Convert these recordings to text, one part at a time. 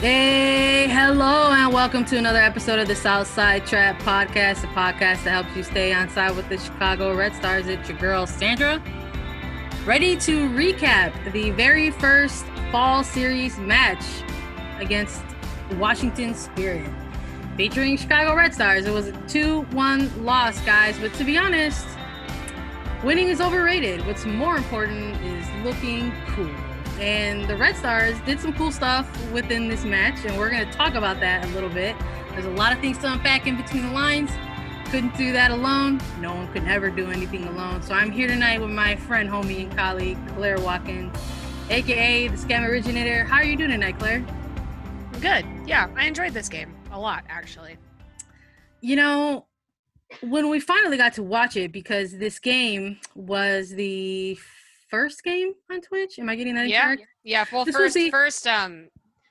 Hey, hello, and welcome to another episode of the Southside Trap Podcast, the podcast that helps you stay on side with the Chicago Red Stars. It's your girl, Sandra, ready to recap the very first fall series match against Washington Spirit, featuring Chicago Red Stars. It was a 2 1 loss, guys, but to be honest, winning is overrated. What's more important is looking cool. And the Red Stars did some cool stuff within this match, and we're going to talk about that a little bit. There's a lot of things to unpack in between the lines. Couldn't do that alone. No one could ever do anything alone. So I'm here tonight with my friend, homie, and colleague, Claire Watkins, aka the Scam Originator. How are you doing tonight, Claire? Good. Yeah, I enjoyed this game a lot, actually. You know, when we finally got to watch it, because this game was the first game on Twitch. Am I getting that Yeah, correct? yeah. Well, This first, the- first, um,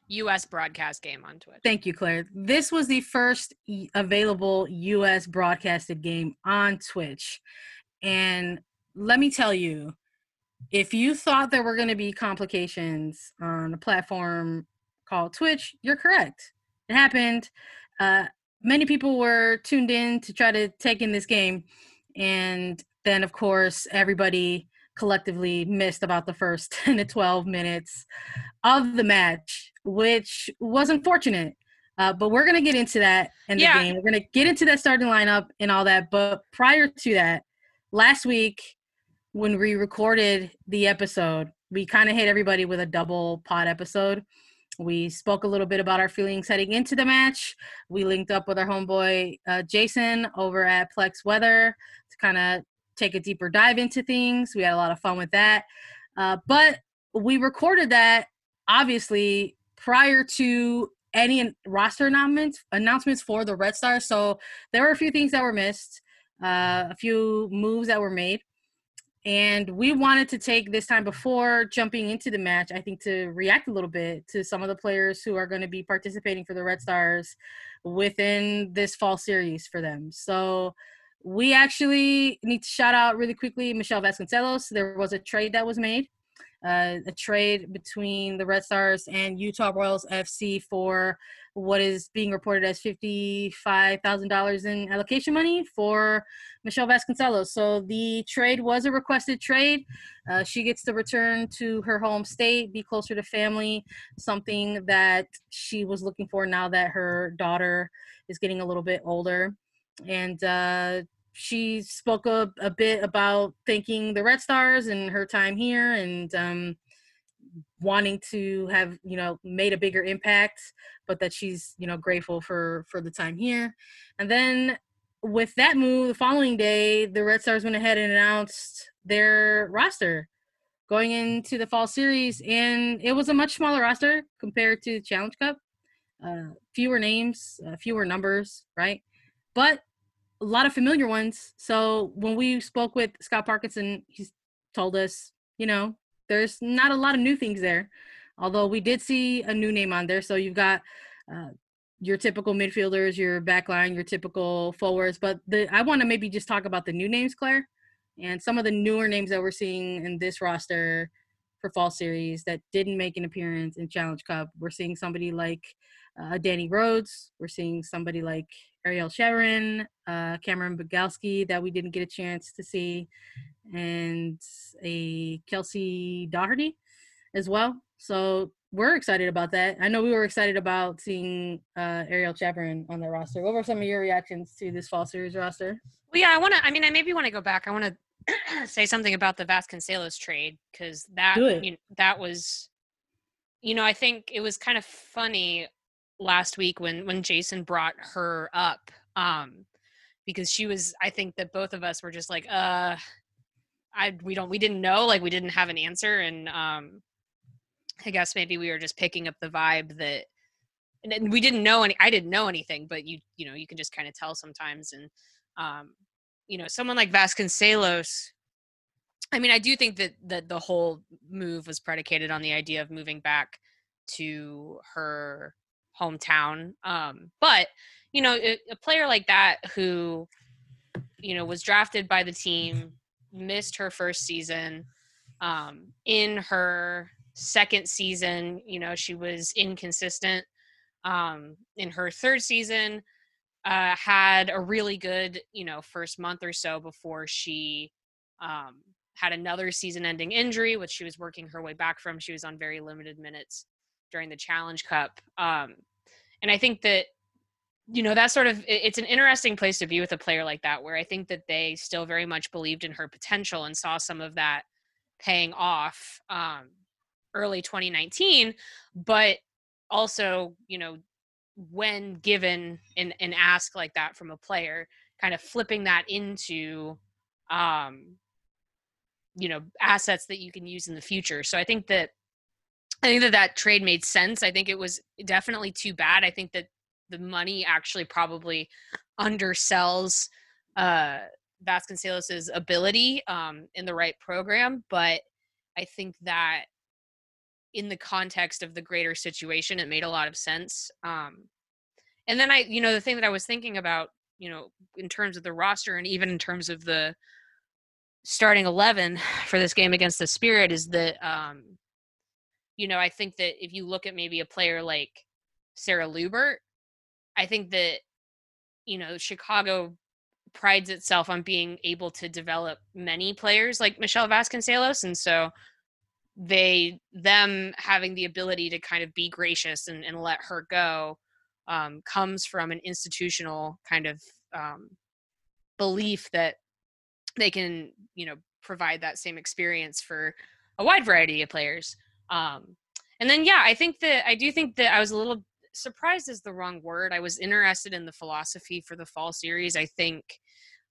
U.S. broadcast game on Twitch. Thank you, Claire. This was the first available US broadcasted game on Twitch. And let me tell you, if you thought there were going to be complications on a platform called Twitch, you're correct. It happened. Uh, many people were tuned in to try to take in this game. And then, of course, everybody collectively missed about the first 10 to 12 minutes of the match, which was unfortunate. Uh, but we're gonna get into that in the Yeah. game. We're gonna get into that starting lineup and all that. But prior to that, last week when we recorded the episode, we kind of hit everybody with a double pod episode. We spoke a little bit about our feelings heading into the match. We linked up with our homeboy uh, Jason over at Plex Weather to kind of take a deeper dive into things. We had a lot of fun with that. Uh, but we recorded that obviously prior to any roster announcements announcements for the Red Stars. So there were a few things that were missed, uh, a few moves that were made, and we wanted to take this time before jumping into the match. I think to react a little bit to some of the players who are going to be participating for the Red Stars within this fall series for them. So we actually need to shout out really quickly Michele Vasconcelos. There was a trade that was made, uh, a trade between the Red Stars and Utah Royals FC for what is being reported as $55,000 in allocation money for Michele Vasconcelos. So the trade was a requested trade. Uh, she gets to return to her home state, be closer to family, something that she was looking for now that her daughter is getting a little bit older and uh, she spoke a, a bit about thanking the Red Stars and her time here and um, wanting to have you know made a bigger impact, but that she's you know grateful for for the time here. And then with that move, the following day, the Red Stars went ahead and announced their roster going into the fall series, and it was a much smaller roster compared to the Challenge Cup. Uh, fewer names, uh, fewer numbers, right? But a lot of familiar ones. So when we spoke with Scott Parkinson, he's told us, you know, there's not a lot of new things there. Although we did see a new name on there. So you've got uh, your typical midfielders, your backline, your typical forwards. But the I want to maybe just talk about the new names, Claire, and some of the newer names that we're seeing in this roster for fall series that didn't make an appearance in Challenge Cup. We're seeing somebody like uh, Dani Rhodes. We're seeing somebody like Ariel Chevron, uh, Camryn Biegalski that we didn't get a chance to see, and a Kelsey Doherty as well. So we're excited about that. I know we were excited about seeing uh, Ariel Chevron on the roster. What were some of your reactions to this fall series roster? Well, yeah, I want to. I mean, I maybe want to go back. I want to say something about the Vasconcelos trade because that You know, that was, you know, I think it was kind of funny last week when when Jason brought her up, um, because she was. I think that both of us were just like, uh, I we don't we didn't know like we didn't have an answer and um, I guess maybe we were just picking up the vibe that. And we didn't know any. I didn't know anything, but you, you know, you can just kind of tell sometimes. And um, you know, someone like Vasconcelos, I mean, I do think that that the whole move was predicated on the idea of moving back to her hometown. Um, but you know, a, a player like that who, you know, was drafted by the team, missed her first season, um, in her second season, you know, she was inconsistent. um, in her third season. Uh, had a really good, you know, first month or so before she um, had another season-ending injury, which she was working her way back from. She was on very limited minutes during the Challenge Cup, um, and I think that you know that sort of it's an interesting place to be with a player like that, where I think that they still very much believed in her potential and saw some of that paying off um, early 2019, but also, you know, when given an, an ask like that from a player, kind of flipping that into, um, you know, assets that you can use in the future. So I think that I think that that trade made sense. I think it was definitely too bad. I think that the money actually probably undersells uh, Vasconcelos's ability um, in the right program, but I think that in the context of the greater situation, it made a lot of sense. Um, and then I, you know, the thing that I was thinking about, you know, in terms of the roster and even in terms of the starting 11 for this game against the Spirit is that, um, you know, I think that if you look at maybe a player like Sarah Luebbert, I think that, you know, Chicago prides itself on being able to develop many players like Michele Vasconcelos. And so, they them having the ability to kind of be gracious and, and let her go um, comes from an institutional kind of um, belief that they can you know provide that same experience for a wide variety of players um, and then yeah i think that i do think that i was a little surprised is the wrong word i was interested in the philosophy for the fall series i think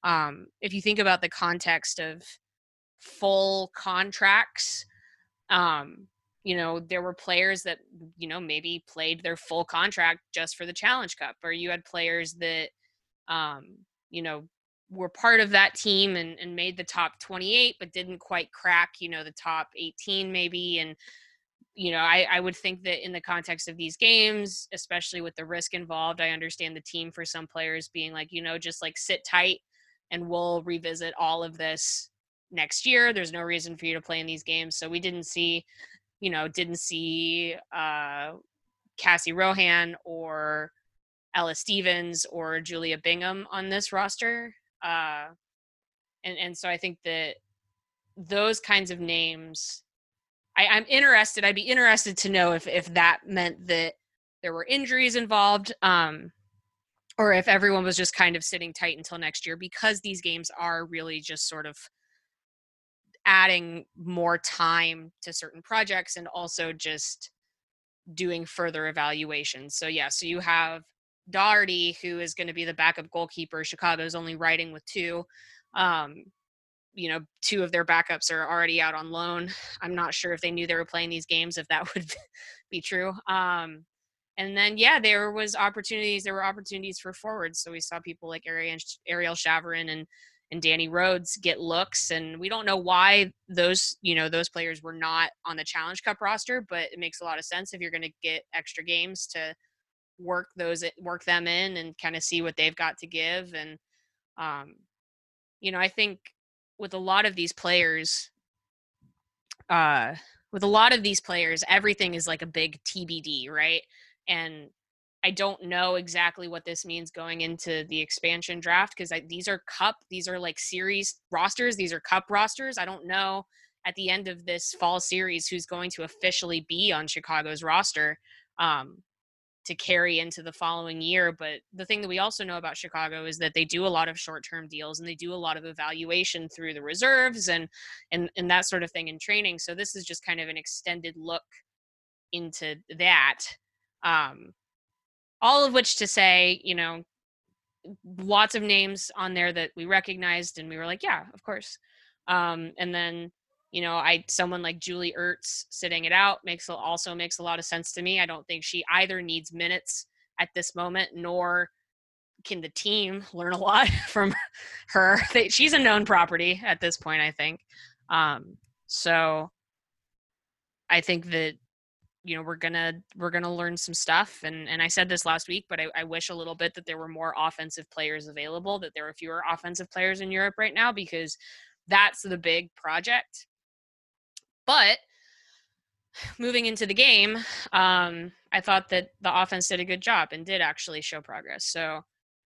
um, if you think about the context of full contracts um, you know, there were players that, you know, maybe played their full contract just for the Challenge Cup, or you had players that, um, you know, were part of that team and, and made the top 28, but didn't quite crack, you know, the top 18 maybe. And, you know, I, I would think that in the context of these games, especially with the risk involved, I understand the team for some players being like, you know, just like sit tight and we'll revisit all of this next year. There's no reason for you to play in these games. So we didn't see, you know, didn't see uh, Cassie Rohan or Ella Stevens or Julia Bingham on this roster. Uh, and, and so I think that those kinds of names, I, I'm interested. I'd be interested to know if, if that meant that there were injuries involved. Um, or if everyone was just kind of sitting tight until next year because these games are really just sort of adding more time to certain projects and also just doing further evaluations. So yeah, so you have Doherty, who is going to be the backup goalkeeper. Chicago's only riding with two. Um, you know, two of their backups are already out on loan. I'm not sure if they knew they were playing these games, if that would be true. Um, and then yeah, there was opportunities. There were opportunities for forwards. So we saw people like Ariel, Ariel Shaverin and and Dani Rhodes get looks and we don't know why those you know those players were not on the Challenge Cup roster but it makes a lot of sense if you're going to get extra games to work those work them in and kind of see what they've got to give and um you know I think with a lot of these players uh with a lot of these players everything is like a big TBD right and I don't know exactly what this means going into the expansion draft because these are cup, these are like series rosters, these are cup rosters. I don't know at the end of this fall series who's going to officially be on Chicago's roster um, to carry into the following year. But the thing that we also know about Chicago is that they do a lot of short-term deals and they do a lot of evaluation through the reserves and and and that sort of thing in training. So this is just kind of an extended look into that. Um, all of which to say, you know, lots of names on there that we recognized and we were like, yeah, of course. Um, and then, you know, I someone like Julie Ertz sitting it out makes also makes a lot of sense to me. I don't think she either needs minutes at this moment, nor can the team learn a lot from her. She's a known property at this point, I think. Um, so I think that you know we're gonna we're gonna learn some stuff and and i said this last week but I, I, wish a little bit that there were more offensive players available that there were fewer offensive players in europe right now because that's the big project but moving into the game um I thought that the offense did a good job and did actually show progress. So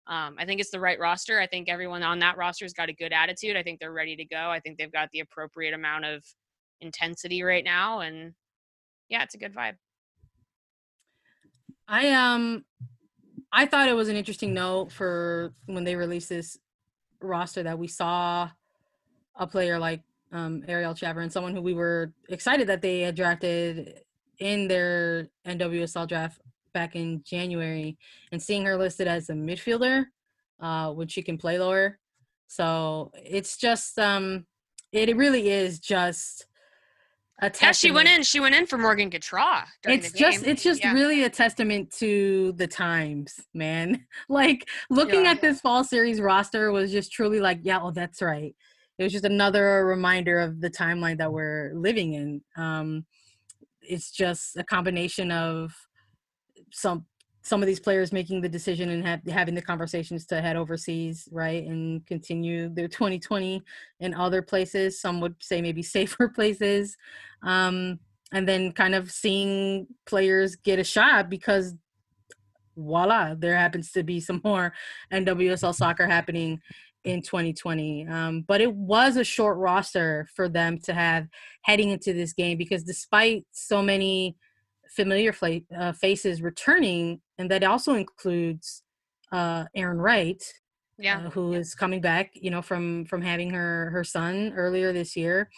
um, I think it's the right roster. I think everyone on that roster has got a good attitude. I think they're ready to go. I think they've got the appropriate amount of intensity right now, and yeah, it's a good vibe. I um, I thought it was an interesting note for when they released this roster that we saw a player like um, Ariel Chavrin, someone who we were excited that they had drafted in their NWSL draft back in January, and seeing her listed as a midfielder, uh, when she can play lower. So it's just um, it, it really is just a Yeah, she went in. She went in for Morgan during It's just it's just Yeah. really a testament to the times, man. like looking Yeah. at this fall series roster was just truly like, yeah, oh, that's right. It was just another reminder of the timeline that we're living in. Um, it's just a combination of some some of these players making the decision and have, having the conversations to head overseas, right, and continue their 2020 in other places. Some would say maybe safer places, um, and then kind of seeing players get a shot because voila, there happens to be some more NWSL soccer happening in 2020. Um, but it was a short roster for them to have heading into this game because despite so many familiar fla- uh, faces returning, and that also includes uh, Arin Wright, Yeah. uh, who is coming back, you know, from from having her her son earlier this year.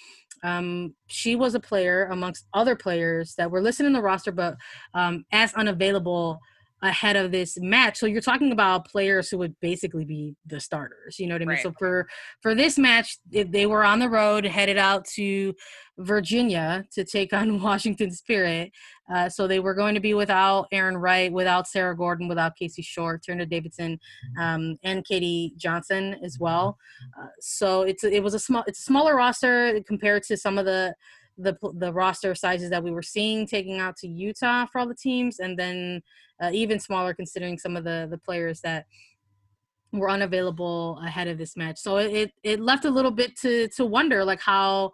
Um, she was a player amongst other players that were listed in the roster, but um, as unavailable ahead of this match. So you're talking about players who would basically be the starters. You know what I mean? Right. So for for this match, they were on the road, headed out to Virginia to take on Washington Spirit. Uh, so they were going to be without Arin Wright, without Sarah Gordon, without Casey Short, Tierna Davidson, um, and Katie Johnson as well. Uh, so it's it was a small it's a smaller roster compared to some of the the the roster sizes that we were seeing taking out to Utah for all the teams, and then uh, even smaller considering some of the the players that were unavailable ahead of this match. So it, it left a little bit to to wonder like how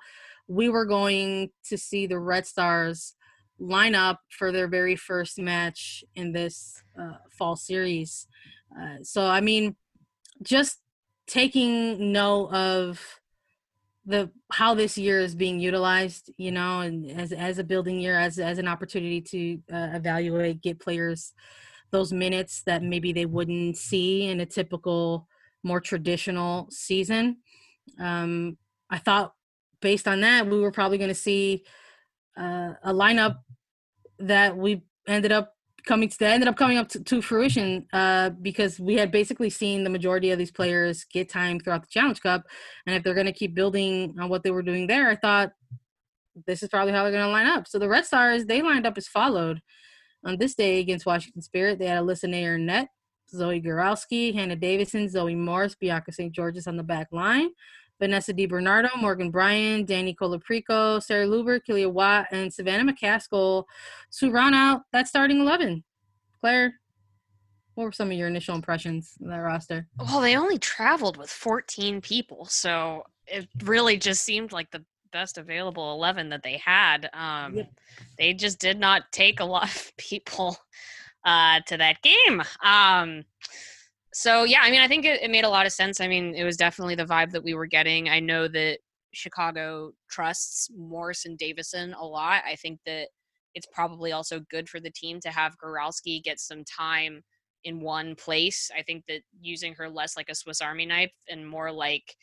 we were going to see the Red Stars line up for their very first match in this uh, fall series. Uh, so I mean, just taking note of the how this year is being utilized, you know, and as as a building year, as as an opportunity to uh, evaluate, get players those minutes that maybe they wouldn't see in a typical, more traditional season. Um, I thought, based on that, we were probably going to see uh, a lineup that we ended up coming to that ended up coming up to, to fruition uh, because we had basically seen the majority of these players get time throughout the Challenge Cup, and if they're going to keep building on what they were doing there, I thought this is probably how they're going to line up. So the Red Stars they lined up as followed on this day against Washington Spirit. They had Alyssa Naeher net, Zoe Goralski, Hannah Davison, Zoe Morris, Bianca St. Georges on the back line. Vanessa DiBernardo, Morgan Brian, Danny Colaprico, Sarah Luebbert, Kealia Watt, and Savannah McCaskill to round out that starting 11. Claire, what were some of your initial impressions of that roster? Well, they only traveled with 14 people, so it really just seemed like the best available 11 that they had. Um, Yep. They just did not take a lot of people uh, to that game. Um, so, yeah, I mean, I think it, it made a lot of sense. I mean, it was definitely the vibe that we were getting. I know that Chicago trusts Morris and Davison a lot. I think that it's probably also good for the team to have Goralski get some time in one place. I think that using her less like a Swiss Army knife and more like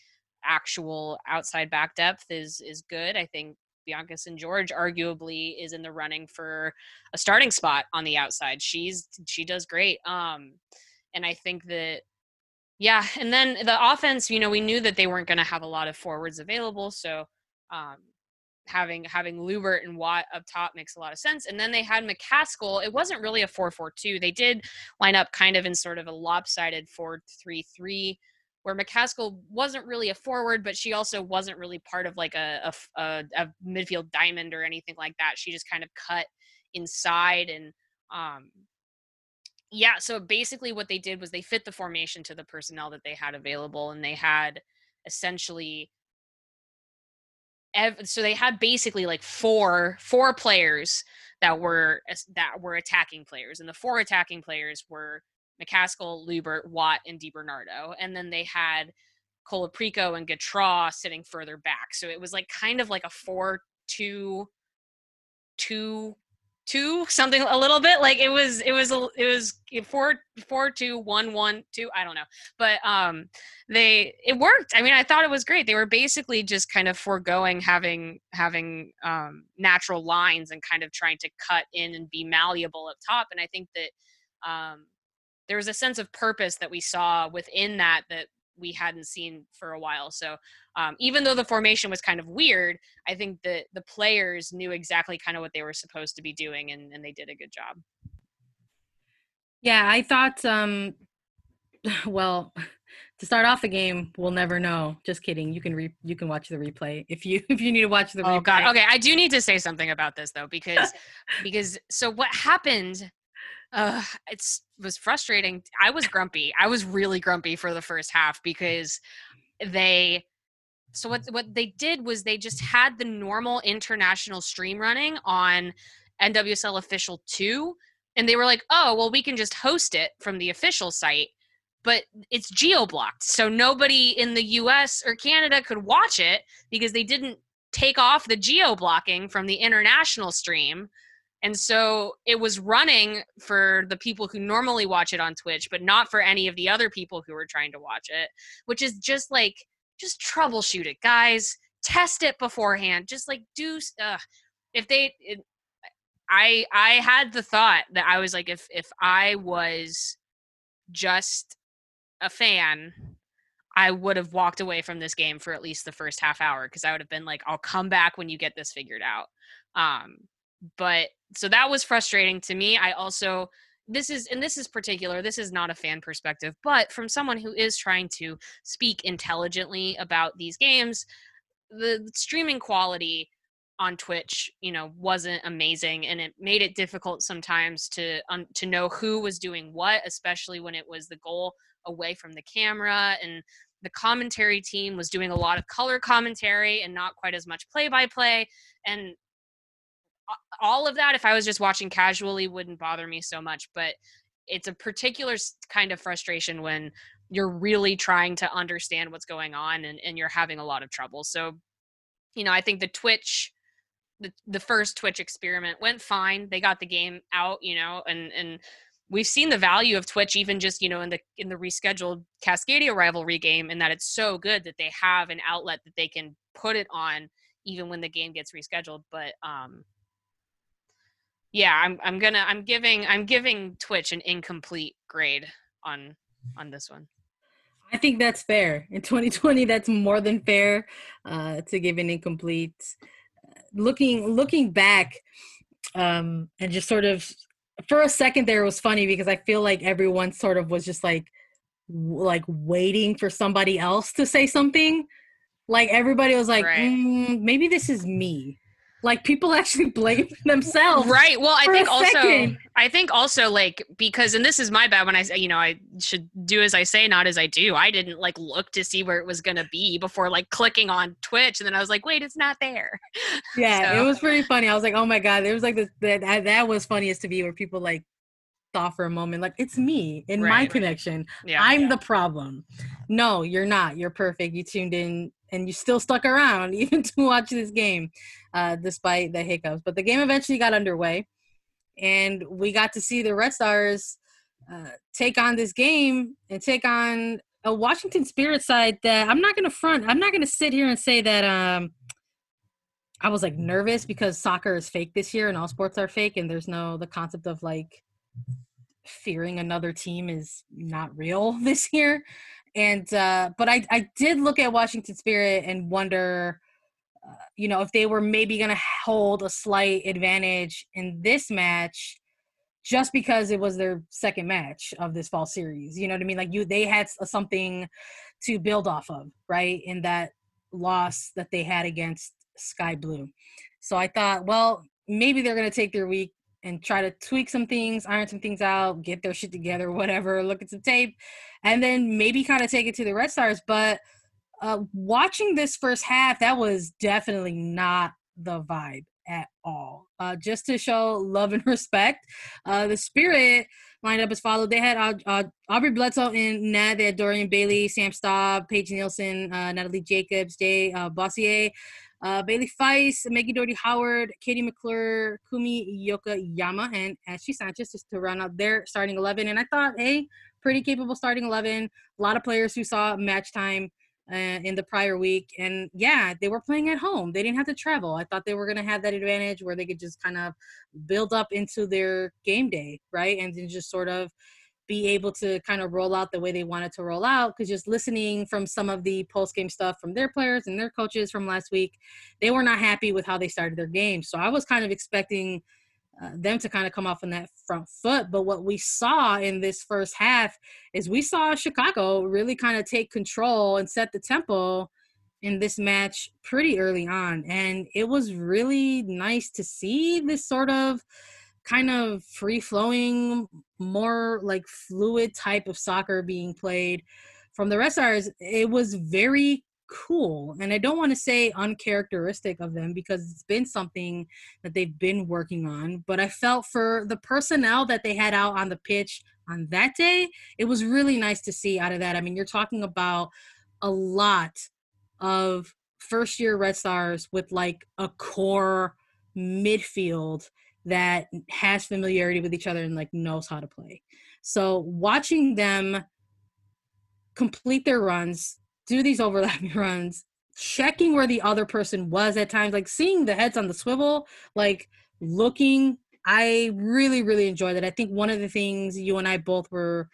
actual outside back depth is is good. I think Bianca St. George arguably is in the running for a starting spot on the outside. She's she does great. Um and I think that yeah, and then the offense, you know, we knew that they weren't going to have a lot of forwards available, so um having having Luebbert and Watt up top makes a lot of sense. And then they had McCaskill. It wasn't really a 4-4-2. They did line up kind of in sort of a lopsided 4-3-3 where McCaskill wasn't really a forward, but she also wasn't really part of like a a a midfield diamond or anything like that. She just kind of cut inside and um yeah, so basically what they did was they fit the formation to the personnel that they had available and they had essentially ev- so they had basically like four four players that were that were attacking players, and the four attacking players were McCaskill, Luebbert, Watt, and DiBernardo, and then they had Colaprico and Gautrat sitting further back. So it was like kind of like a four two two two something a little bit like it was it was it was four four two one one two i don't know. But um they it worked. I mean i thought it was great. They were basically just kind of foregoing having having um natural lines and kind of trying to cut in and be malleable up top. And i think that um there was a sense of purpose that we saw within that that we hadn't seen for a while. So um, even though the formation was kind of weird, I think that the players knew exactly kind of what they were supposed to be doing, and, and they did a good job. Yeah, I thought. Um, well, to start off the game, we'll never know. Just kidding. You can re- you can watch the replay if you if you need to watch the oh, replay. God. Okay, I do need to say something about this though because because so what happened uh, it's was frustrating. I was grumpy. I was really grumpy for the first half because they so what what they did was they just had the normal international stream running on NWSL official 2 and they were like, "Oh, well we can just host it from the official site." But it's geo blocked. So nobody in the US or Canada could watch it because they didn't take off the geo blocking from the international stream. And so it was running for the people who normally watch it on Twitch, but not for any of the other people who were trying to watch it, which is just like, just troubleshoot it, guys. Test it beforehand. Just like do, uh, if they, it, I, I had the thought that I was like, if, if I was just a fan, I would have walked away from this game for at least the first half hour because I would have been like, I'll come back when you get this figured out. Um, but so that was frustrating to me. I also this is and this is particular this is not a fan perspective but from someone who is trying to speak intelligently about these games the streaming quality on Twitch, you know, wasn't amazing, and it made it difficult sometimes to um, to know who was doing what, especially when it was the goal away from the camera, and the commentary team was doing a lot of color commentary and not quite as much play by play, and all of that if i was just watching casually wouldn't bother me so much but it's a particular kind of frustration when you're really trying to understand what's going on and, and you're having a lot of trouble. So you know i think the twitch the, the first twitch experiment went fine. They got the game out you know and and we've seen the value of twitch even just you know in the in the rescheduled cascadia rivalry game and that it's so good that they have an outlet that they can put it on even when the game gets rescheduled. But um yeah, I'm I'm gonna I'm giving I'm giving Twitch an incomplete grade on on this one. I think that's fair. In 2020, that's more than fair uh, to give an incomplete. Looking looking back, um, and just sort of for a second there, it was funny because I feel like everyone sort of was just like like waiting for somebody else to say something. Like everybody was like, right. mm, maybe this is me like people actually blame themselves right. Well i think also second. i think also like because and this is my bad when i say you know i should do as i say not as i do. I didn't like look to see where it was going to be before like clicking on twitch and then i was like wait it's not there. Yeah so. it was pretty funny. I was like oh my god. There was like this that, that was funniest to me where people like thought for a moment like it's me in right, my right. connection. Yeah, i'm yeah. the problem. No you're not. You're perfect. You tuned in and you still stuck around even to watch this game uh, despite the hiccups. But the game eventually got underway, and we got to see the Red Stars uh, take on this game and take on a Washington Spirit side that I'm not going to front. I'm not going to sit here and say that um, I was like nervous because soccer is fake this year and all sports are fake, and there's no the concept of like fearing another team is not real this year and uh, but I I did look at Washington Spirit and wonder, you know, if they were maybe going to hold a slight advantage in this match, just because it was their second match of this fall series. You know what I mean? Like you, they had something to build off of, right? In that loss that they had against Sky Blue. So I thought, well, maybe they're going to take their week and try to tweak some things, iron some things out, get their shit together, whatever, look at some tape, and then maybe kind of take it to the Red Stars. But uh, watching this first half, that was definitely not the vibe at all. Uh, just to show love and respect, uh, the Spirit lined up as followed. They had uh, uh, Aubrey Bledsoe in net. They had Dorian Bailey, Sam Staab, Paige Nielsen, uh, Natalie Jacobs, Jay uh, Boissiere, Bayley Feist, Maggie Doherty Howard, Katie McClure, Kumi Yokoyama, and Ashley Sanchez just to run out their starting 11. And I thought, hey, pretty capable starting 11. A lot of players who saw match time uh, in the prior week. And yeah, they were playing at home. They didn't have to travel. I thought they were going to have that advantage where they could just kind of build up into their game day, right? And then just sort of be able to kind of roll out the way they wanted to roll out. Because just listening from some of the post game stuff from their players and their coaches from last week, they were not happy with how they started their game. So I was kind of expecting uh, them to kind of come off on that front foot. But what we saw in this first half is we saw Chicago really kind of take control and set the tempo in this match pretty early on. And it was really nice to see this sort of kind of free flowing, more like fluid type of soccer being played from the Red Stars. It was very cool. And I don't want to say uncharacteristic of them because it's been something that they've been working on. But I felt for the personnel that they had out on the pitch on that day, it was really nice to see out of that. I mean, you're talking about a lot of first year Red Stars with like a core midfield that has familiarity with each other and like knows how to play. So watching them complete their runs, do these overlapping runs, checking where the other person was at times, like seeing the heads on the swivel, like looking. I really, really enjoyed it. I think one of the things you and I both were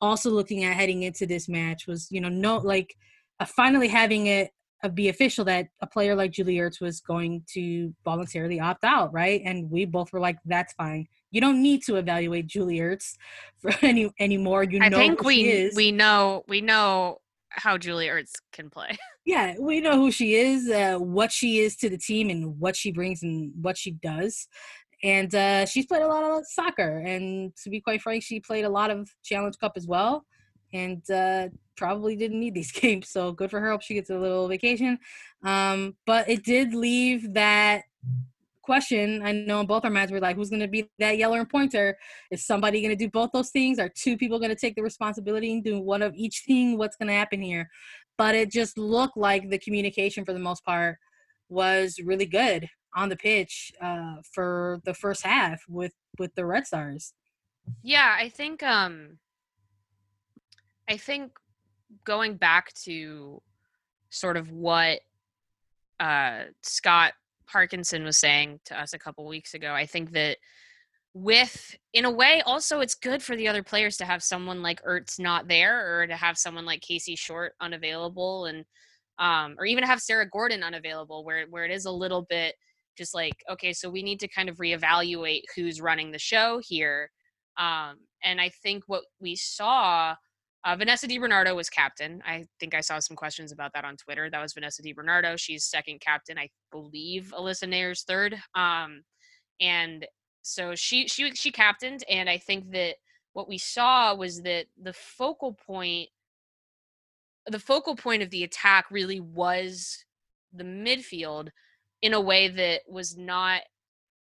also looking at heading into this match was, you know, no, like uh, finally having it uh, be official that a player like Julie Ertz was going to voluntarily opt out, right? And we both were like, "That's fine. You don't need to evaluate Julie Ertz for any anymore. You I know, think we we know we know how Julie Ertz can play. Yeah, we know who she is, uh, what she is to the team, and what she brings and what she does. And uh, she's played a lot of soccer, and to be quite frank, she played a lot of Challenge Cup as well, and uh, probably didn't need these games. So good for her. Hope she gets a little vacation. Um, but it did leave that question. I know in both our minds, we're like, who's going to be that yeller and pointer? Is somebody going to do both those things? Are two people going to take the responsibility and do one of each thing? What's going to happen here? But it just looked like the communication for the most part was really good on the pitch uh, for the first half with with the Red Stars. Yeah, I think um I think going back to sort of what uh Scott Parkinson was saying to us a couple weeks ago. I think that with in a way also it's good for the other players to have someone like Ertz not there or to have someone like Casey Short unavailable and um or even have Sarah Gordon unavailable where where it is a little bit just like okay so we need to kind of reevaluate who's running the show here um and I think what we saw uh, Vanessa DiBernardo was captain. I think I saw some questions about that on Twitter. That was Vanessa DiBernardo. She's second captain. I believe Alyssa Naeher's third. Um, and so she she she captained, and I think that what we saw was that the focal point, the focal point of the attack really was the midfield in a way that was not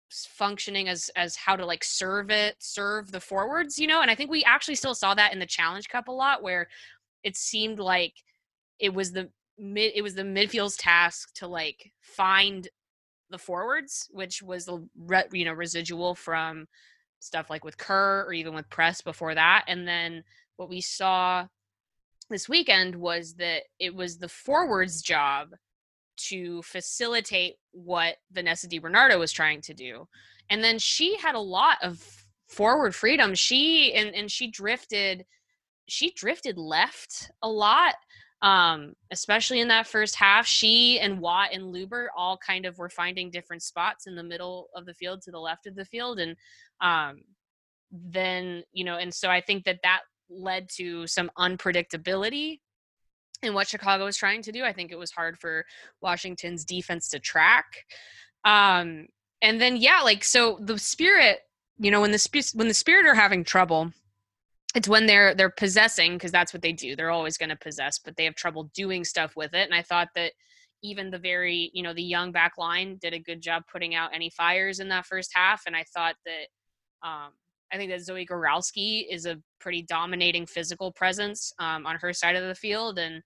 functioning as as how to like serve it serve the forwards you know and i think we actually still saw that in the challenge cup a lot where it seemed like it was the mid it was the midfield's task to like find the forwards which was the re, you know residual from stuff like with kerr or even with press before that and then what we saw this weekend was that it was the forwards job to facilitate what Vanessa DiBernardo was trying to do. And then she had a lot of forward freedom. She and and she drifted she drifted left a lot. Um, especially in that first half, she and Watt and Luber all kind of were finding different spots in the middle of the field to the left of the field. And um, then, you know, and so I think that that led to some unpredictability and what Chicago was trying to do. I think it was hard for Washington's defense to track. Um, and then yeah, like so the Spirit, you know, when the when the Spirit are having trouble, it's when they're they're possessing because that's what they do. They're always going to possess, but they have trouble doing stuff with it. And I thought that even the very, you know, the young back line did a good job putting out any fires in that first half. And I thought that, um, I think that Zoe Goralski is a pretty dominating physical presence um, on her side of the field. And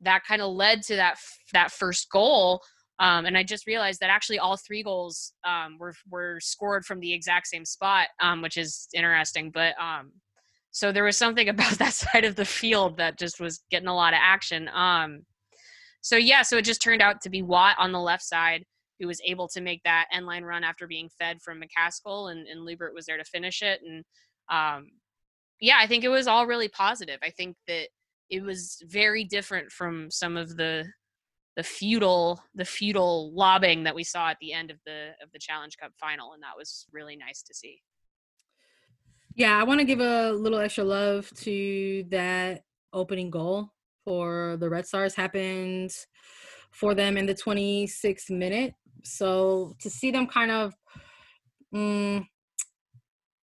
that kind of led to that, that first goal. Um, and I just realized that actually all three goals um, were, were scored from the exact same spot, um, which is interesting. But um, so there was something about that side of the field that just was getting a lot of action. Um, so yeah, so it just turned out to be Watt on the left side who was able to make that end line run after being fed from McCaskill, and, and Luebbert was there to finish it. And um, yeah, I think it was all really positive. I think that it was very different from some of the the feudal the feudal lobbing that we saw at the end of the of the Challenge Cup final, and that was really nice to see. Yeah, I want to give a little extra love to that opening goal for the Red Stars happened for them in the 26th minute. So to see them kind of, mm,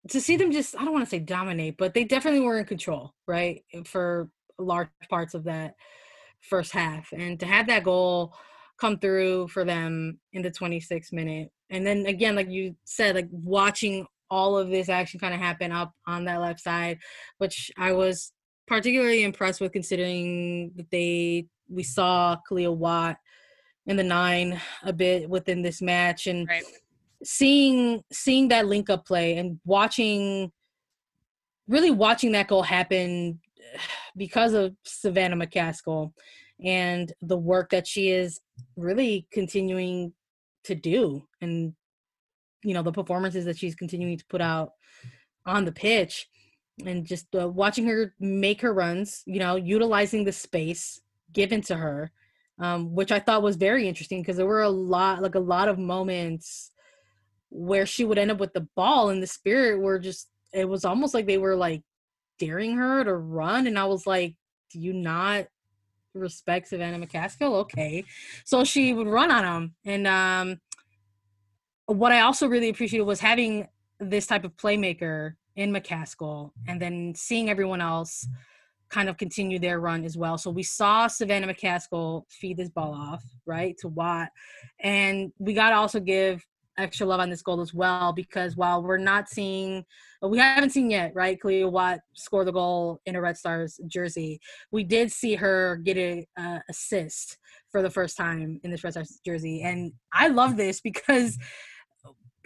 to see them just, I don't want to say dominate, but they definitely were in control, right? For large parts of that first half. And to have that goal come through for them in the 26th minute. And then again, like you said, like watching all of this action kind of happen up on that left side, which I was particularly impressed with considering that they we saw Kealia Watt in the nine a bit within this match and right. seeing seeing that link up play and watching really watching that goal happen because of Savannah McCaskill and the work that she is really continuing to do and you know the performances that she's continuing to put out on the pitch and just uh, watching her make her runs, you know, utilizing the space given to her, um, which I thought was very interesting because there were a lot, like a lot of moments where she would end up with the ball and the spirit were just, it was almost like they were like daring her to run. And I was like, do you not respect Savannah McCaskill? Okay. So she would run on them. And um, what I also really appreciated was having this type of playmaker in McCaskill and then seeing everyone else kind of continue their run as well. So we saw Savannah McCaskill feed this ball off, right, to Watt. And we got to also give extra love on this goal as well because while we're not seeing, we haven't seen yet, right, Kealia Watt score the goal in a Red Stars jersey, we did see her get an assist for the first time in this Red Stars jersey. And I love this because –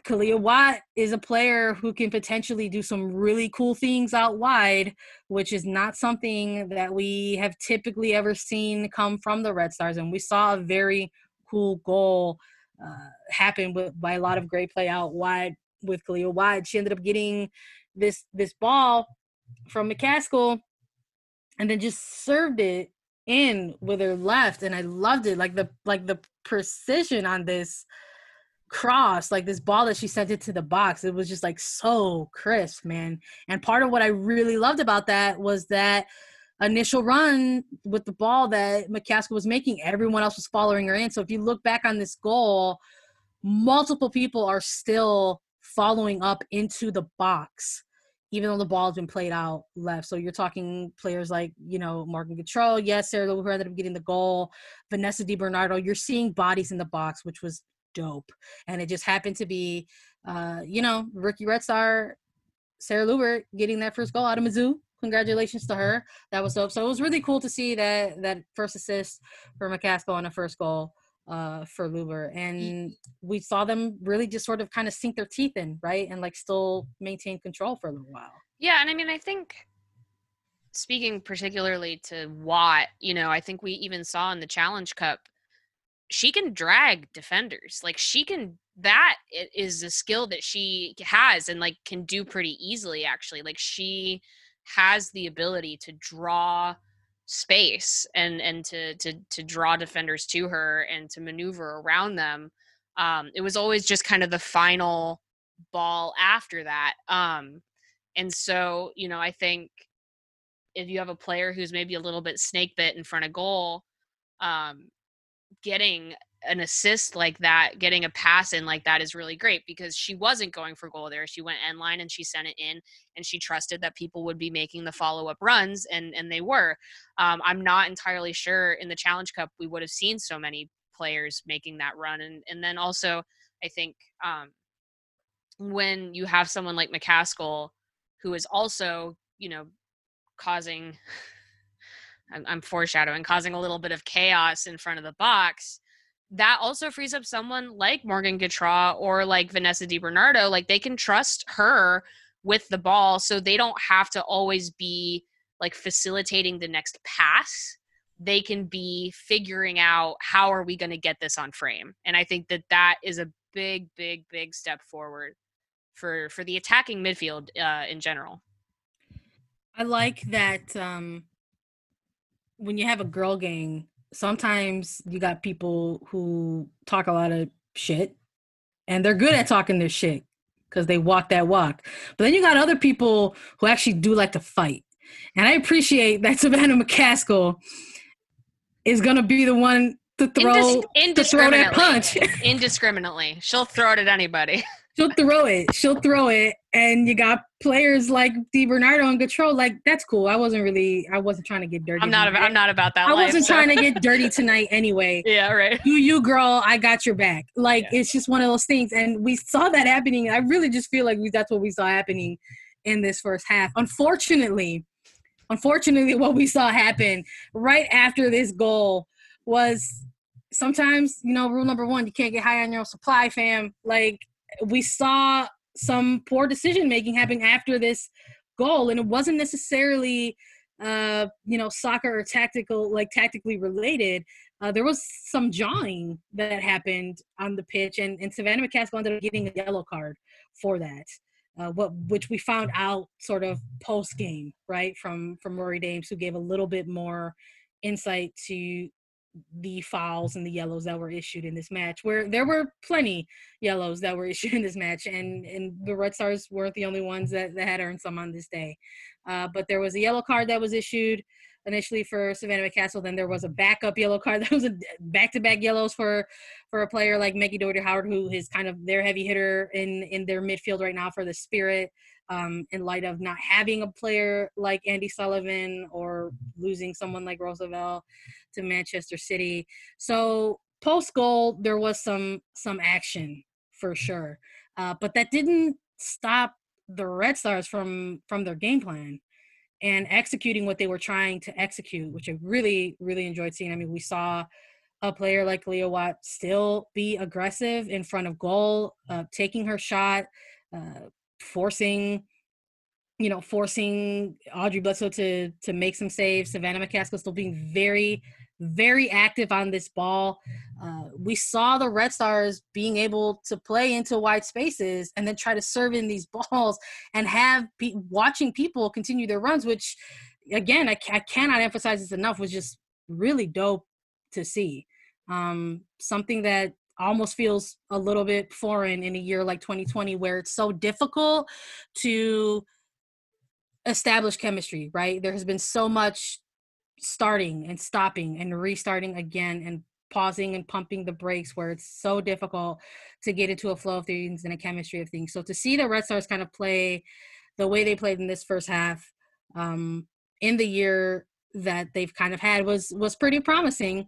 Kealia Watt is a player who can potentially do some really cool things out wide, which is not something that we have typically ever seen come from the Red Stars. And we saw a very cool goal uh, happen with, by a lot of great play out wide with Kealia Watt. She ended up getting this this ball from McCaskill and then just served it in with her left and I loved it like the like the precision on this cross, like this ball that she sent it to the box. It was just like so crisp, man. And part of what I really loved about that was that initial run with the ball that McCaskill was making, everyone else was following her in. So if you look back on this goal, multiple people are still following up into the box, even though the ball's been played out left. So you're talking players like, you know, Morgan Gautrat, yes, Sarah who ended up getting the goal, Vanessa DiBernardo. You're seeing bodies in the box, which was dope. And it just happened to be, uh, you know, rookie Red Star Sarah Luebbert getting that first goal out of Mizzou. Congratulations to her. That was dope. So it was really cool to see that that first assist for McCaskill on the first goal uh, for Luber. And we saw them really just sort of kind of sink their teeth in, right? And like still maintain control for a little while. Yeah. And I mean, I think speaking particularly to Watt, you know, I think we even saw in the Challenge Cup she can drag defenders. Like she can that is a skill that she has and like can do pretty easily actually. Like she has the ability to draw space and and to to to draw defenders to her and to maneuver around them. Um it was always just kind of the final ball after that. Um and so, you know, I think if you have a player who's maybe a little bit snake bit in front of goal, um, getting an assist like that, getting a pass in like that is really great because she wasn't going for goal there. She went end line and she sent it in, and she trusted that people would be making the follow up runs, and and they were. Um, I'm not entirely sure in the Challenge Cup we would have seen so many players making that run. And and then also I think um, when you have someone like McCaskill who is also, you know, causing I'm, I'm foreshadowing, causing a little bit of chaos in front of the box. That also frees up someone like Morgan Gautrat or like Vanessa DiBernardo. Like they can trust her with the ball so they don't have to always be like facilitating the next pass. They can be figuring out how are we going to get this on frame? And i think that that is a big big big step forward for for the attacking midfield uh, in general. I like that um when you have a girl gang sometimes you got people who talk a lot of shit and they're good at mm-hmm. talking their shit because they walk that walk. But then you got other people who actually do like to fight. And I appreciate that Savannah McCaskill is gonna be the one to throw Indis- to throw that punch. indiscriminately. She'll throw it at anybody. She'll throw it. She'll throw it. And you got players like DiBernardo and Gautrat. Like that's cool. I wasn't really. I wasn't trying to get dirty. I'm not. About, I'm not about that. I life, wasn't so. trying to get dirty tonight anyway. Yeah. Right. You, you, girl. I got your back. Like Yeah. it's just one of those things, and we saw that happening. I really just feel like we, that's what we saw happening in this first half. Unfortunately, unfortunately, what we saw happen right after this goal was sometimes you know rule number one you can't get high on your own supply fam like we saw some poor decision making happening after this goal and it wasn't necessarily uh you know soccer or tactical like tactically related. Uh, there was some jawing that happened on the pitch and, and savannah mccaskill ended up getting a yellow card for that uh, what which we found out sort of post game right from from rory dames who gave a little bit more insight to the fouls and the yellows that were issued in this match where there were plenty yellows that were issued in this match and and the red stars weren't the only ones that, that had earned some on this day uh, but there was a yellow card that was issued initially for savannah mccaskill then there was a backup yellow card that was a back-to-back yellows for for a player like Maggie Doherty Howard, who is kind of their heavy hitter in in their midfield right now for the Spirit. Um, in light of not having a player like Andi Sullivan or losing someone like Rose Lavelle to Manchester City. So post goal, there was some some action for sure, uh, but that didn't stop the Red Stars from from their game plan and executing what they were trying to execute, which I really really enjoyed seeing. I mean, we saw a player like Kealia Watt still be aggressive in front of goal, uh, taking her shot, uh, forcing, you know, forcing Aubrey Bledsoe to to make some saves. Savannah McCaskill still being very, very active on this ball. Uh, we saw the Red Stars being able to play into wide spaces and then try to serve in these balls and have pe- watching people continue their runs, which again I, I cannot emphasize this enough was just really dope to see um, something that almost feels a little bit foreign in a year like 2020 where it's so difficult to establish chemistry right there has been so much starting and stopping and restarting again and pausing and pumping the brakes where it's so difficult to get into a flow of things and a chemistry of things. So to see the red stars kind of play the way they played in this first half um, in the year that they've kind of had was was pretty promising.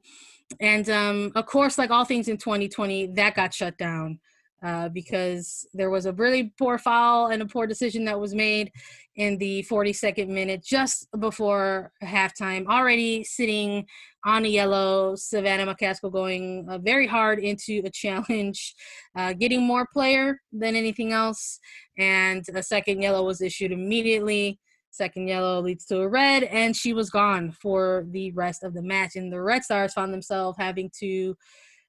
And um, of course like all things in 2020 that got shut down uh, because there was a really poor foul and a poor decision that was made in the 42nd minute just before halftime already sitting on a yellow savannah mccaskill going uh, very hard into a challenge uh, getting more player than anything else and a second yellow was issued immediately Second yellow leads to a red, and she was gone for the rest of the match. And the Red Stars found themselves having to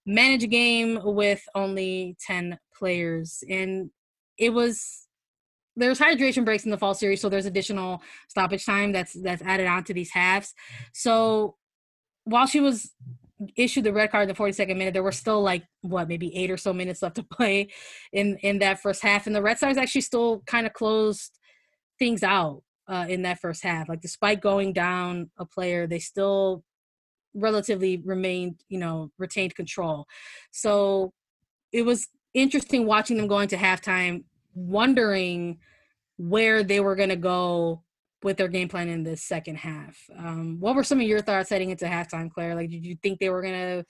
manage a game with only 10 players. And it was there's hydration breaks in the fall series, so there's additional stoppage time that's that's added on to these halves. So while she was issued the red card in the 42nd minute, there were still like what maybe eight or so minutes left to play in in that first half, and the Red Stars actually still kind of closed things out uh, in that first half. Like despite going down a player, they still relatively remained, you know, retained control. So it was interesting watching them going to halftime, wondering where they were going to go with their game plan in the second half. Um, what were some of your thoughts heading into halftime, Claire? Like, did you think they were going to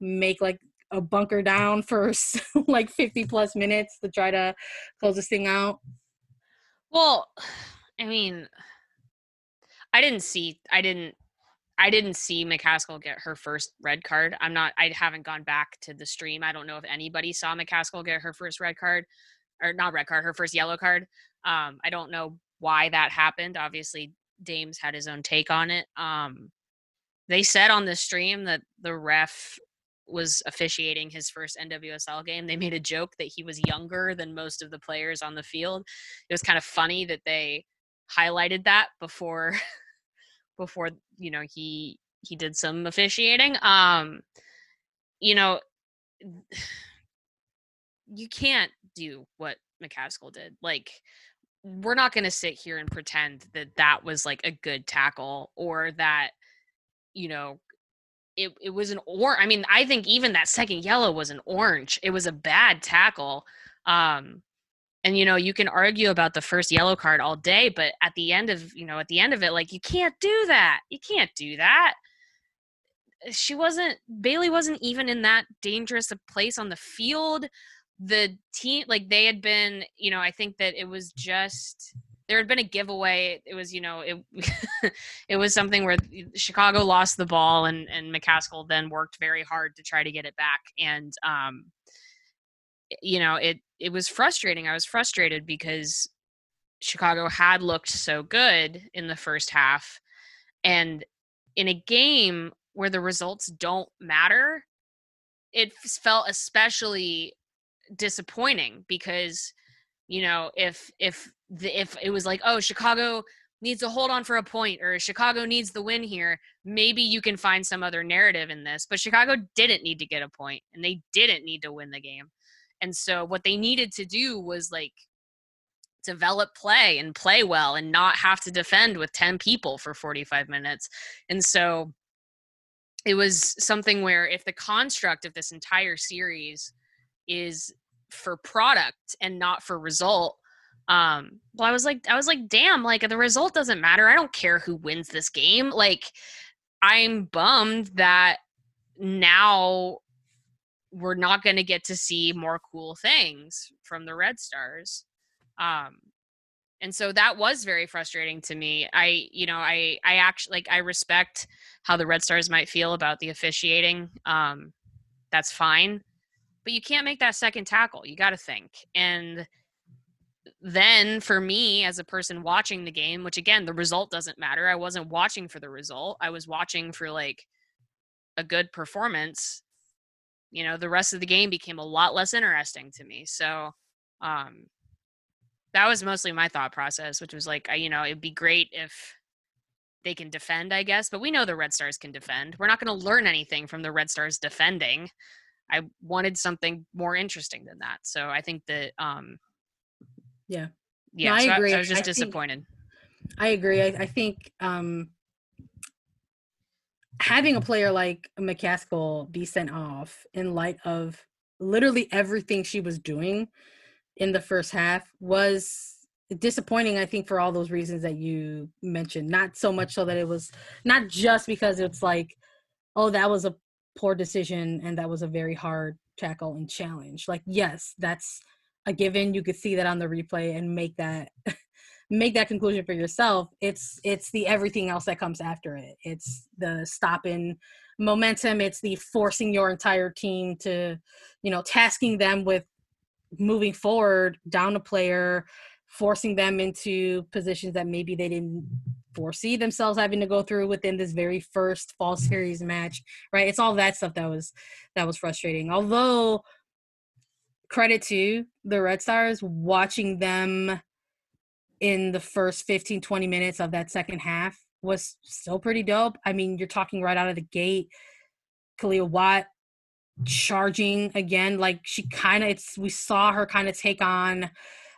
make like a bunker down for like 50 plus minutes to try to close this thing out? Well, I mean, I didn't see, I didn't, I didn't see McCaskill get her first red card. I'm not, I haven't gone back to the stream. I don't know if anybody saw McCaskill get her first red card or not red card, her first yellow card. Um, I don't know why that happened. Obviously, Dames had his own take on it. Um, they said on the stream that the ref was officiating his first NWSL game. They made a joke that he was younger than most of the players on the field. It was kind of funny that they highlighted that before before you know he he did some officiating. Um you know you can't do what McCaskill did. Like we're not going to sit here and pretend that that was like a good tackle or that you know it it was an or I mean I think even that second yellow was an orange. It was a bad tackle. Um and you know you can argue about the first yellow card all day but at the end of you know at the end of it like you can't do that. You can't do that. She wasn't Bailey wasn't even in that dangerous a place on the field the team like they had been you know i think that it was just there had been a giveaway it was you know it it was something where chicago lost the ball and and mccaskill then worked very hard to try to get it back and um you know it it was frustrating i was frustrated because chicago had looked so good in the first half and in a game where the results don't matter it felt especially disappointing because you know if if the, if it was like oh chicago needs to hold on for a point or chicago needs the win here maybe you can find some other narrative in this but chicago didn't need to get a point and they didn't need to win the game and so what they needed to do was like develop play and play well and not have to defend with 10 people for 45 minutes and so it was something where if the construct of this entire series is for product and not for result um well i was like i was like damn like the result doesn't matter. I don't care who wins this game. Like i'm bummed that now we're not going to get to see more cool things from the red stars um and so that was very frustrating to me i you know i i actually like i respect how the red stars might feel about the officiating um that's fine but you can't make that second tackle. You got to think. And then for me as a person watching the game, which again, the result doesn't matter. I wasn't watching for the result. I was watching for like a good performance. You know, the rest of the game became a lot less interesting to me. So, um that was mostly my thought process, which was like, you know, it'd be great if they can defend, I guess, but we know the Red Stars can defend. We're not going to learn anything from the Red Stars defending. I wanted something more interesting than that. So I think that um yeah. Yeah, no, I agree. I, I was just I disappointed. Think, I agree. I, I think um having a player like McCaskill be sent off in light of literally everything she was doing in the first half was disappointing i think for all those reasons that you mentioned. Not so much so that it was not just because it's like oh that was a poor decision and that was a very hard tackle and challenge. Like yes that's a given. You could see that on the replay and make that make that conclusion for yourself it's it's the everything else that comes after it. It's the stopping momentum it's the forcing your entire team to you know tasking them with moving forward down a player forcing them into positions that maybe they didn't foresee themselves having to go through within this very first fall series match right? It's all that stuff that was that was frustrating. Although credit to the red stars watching them in the first 15 20 minutes of that second half was still pretty dope. I mean you're talking right out of the gate Kealia Watt charging again like she kind of it's we saw her kind of take on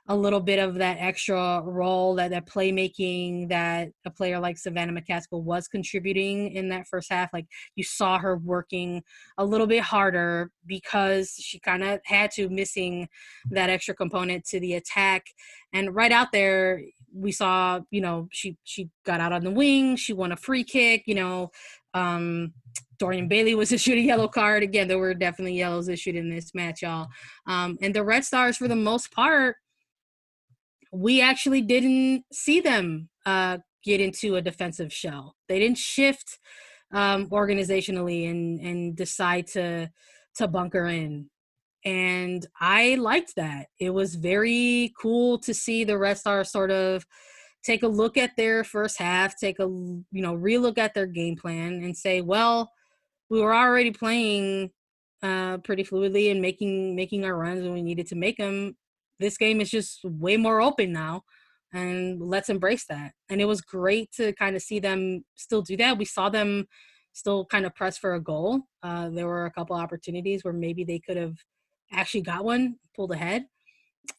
a little bit of that extra role that that playmaking that a player like Savannah McCaskill was contributing in that first half. Like you saw her working a little bit harder because she kind of had to missing that extra component to the attack. And right out there, we saw, you know, she she got out on the wing, she won a free kick, you know, um Dorian Bailey was issued a yellow card. Again, there were definitely yellows issued in this match, y'all. Um, and the Red Stars, for the most part, we actually didn't see them uh, get into a defensive shell. They didn't shift um, organizationally and and decide to to bunker in. And I liked that. It was very cool to see the Red Stars sort of take a look at their first half, take a you know relook at their game plan, and say, well, we were already playing uh, pretty fluidly and making making our runs when we needed to make them. This game is just way more open now, and let's embrace that. And it was great to kind of see them still do that. We saw them still kind of press for a goal. Uh, there were a couple opportunities where maybe they could have actually got one, pulled ahead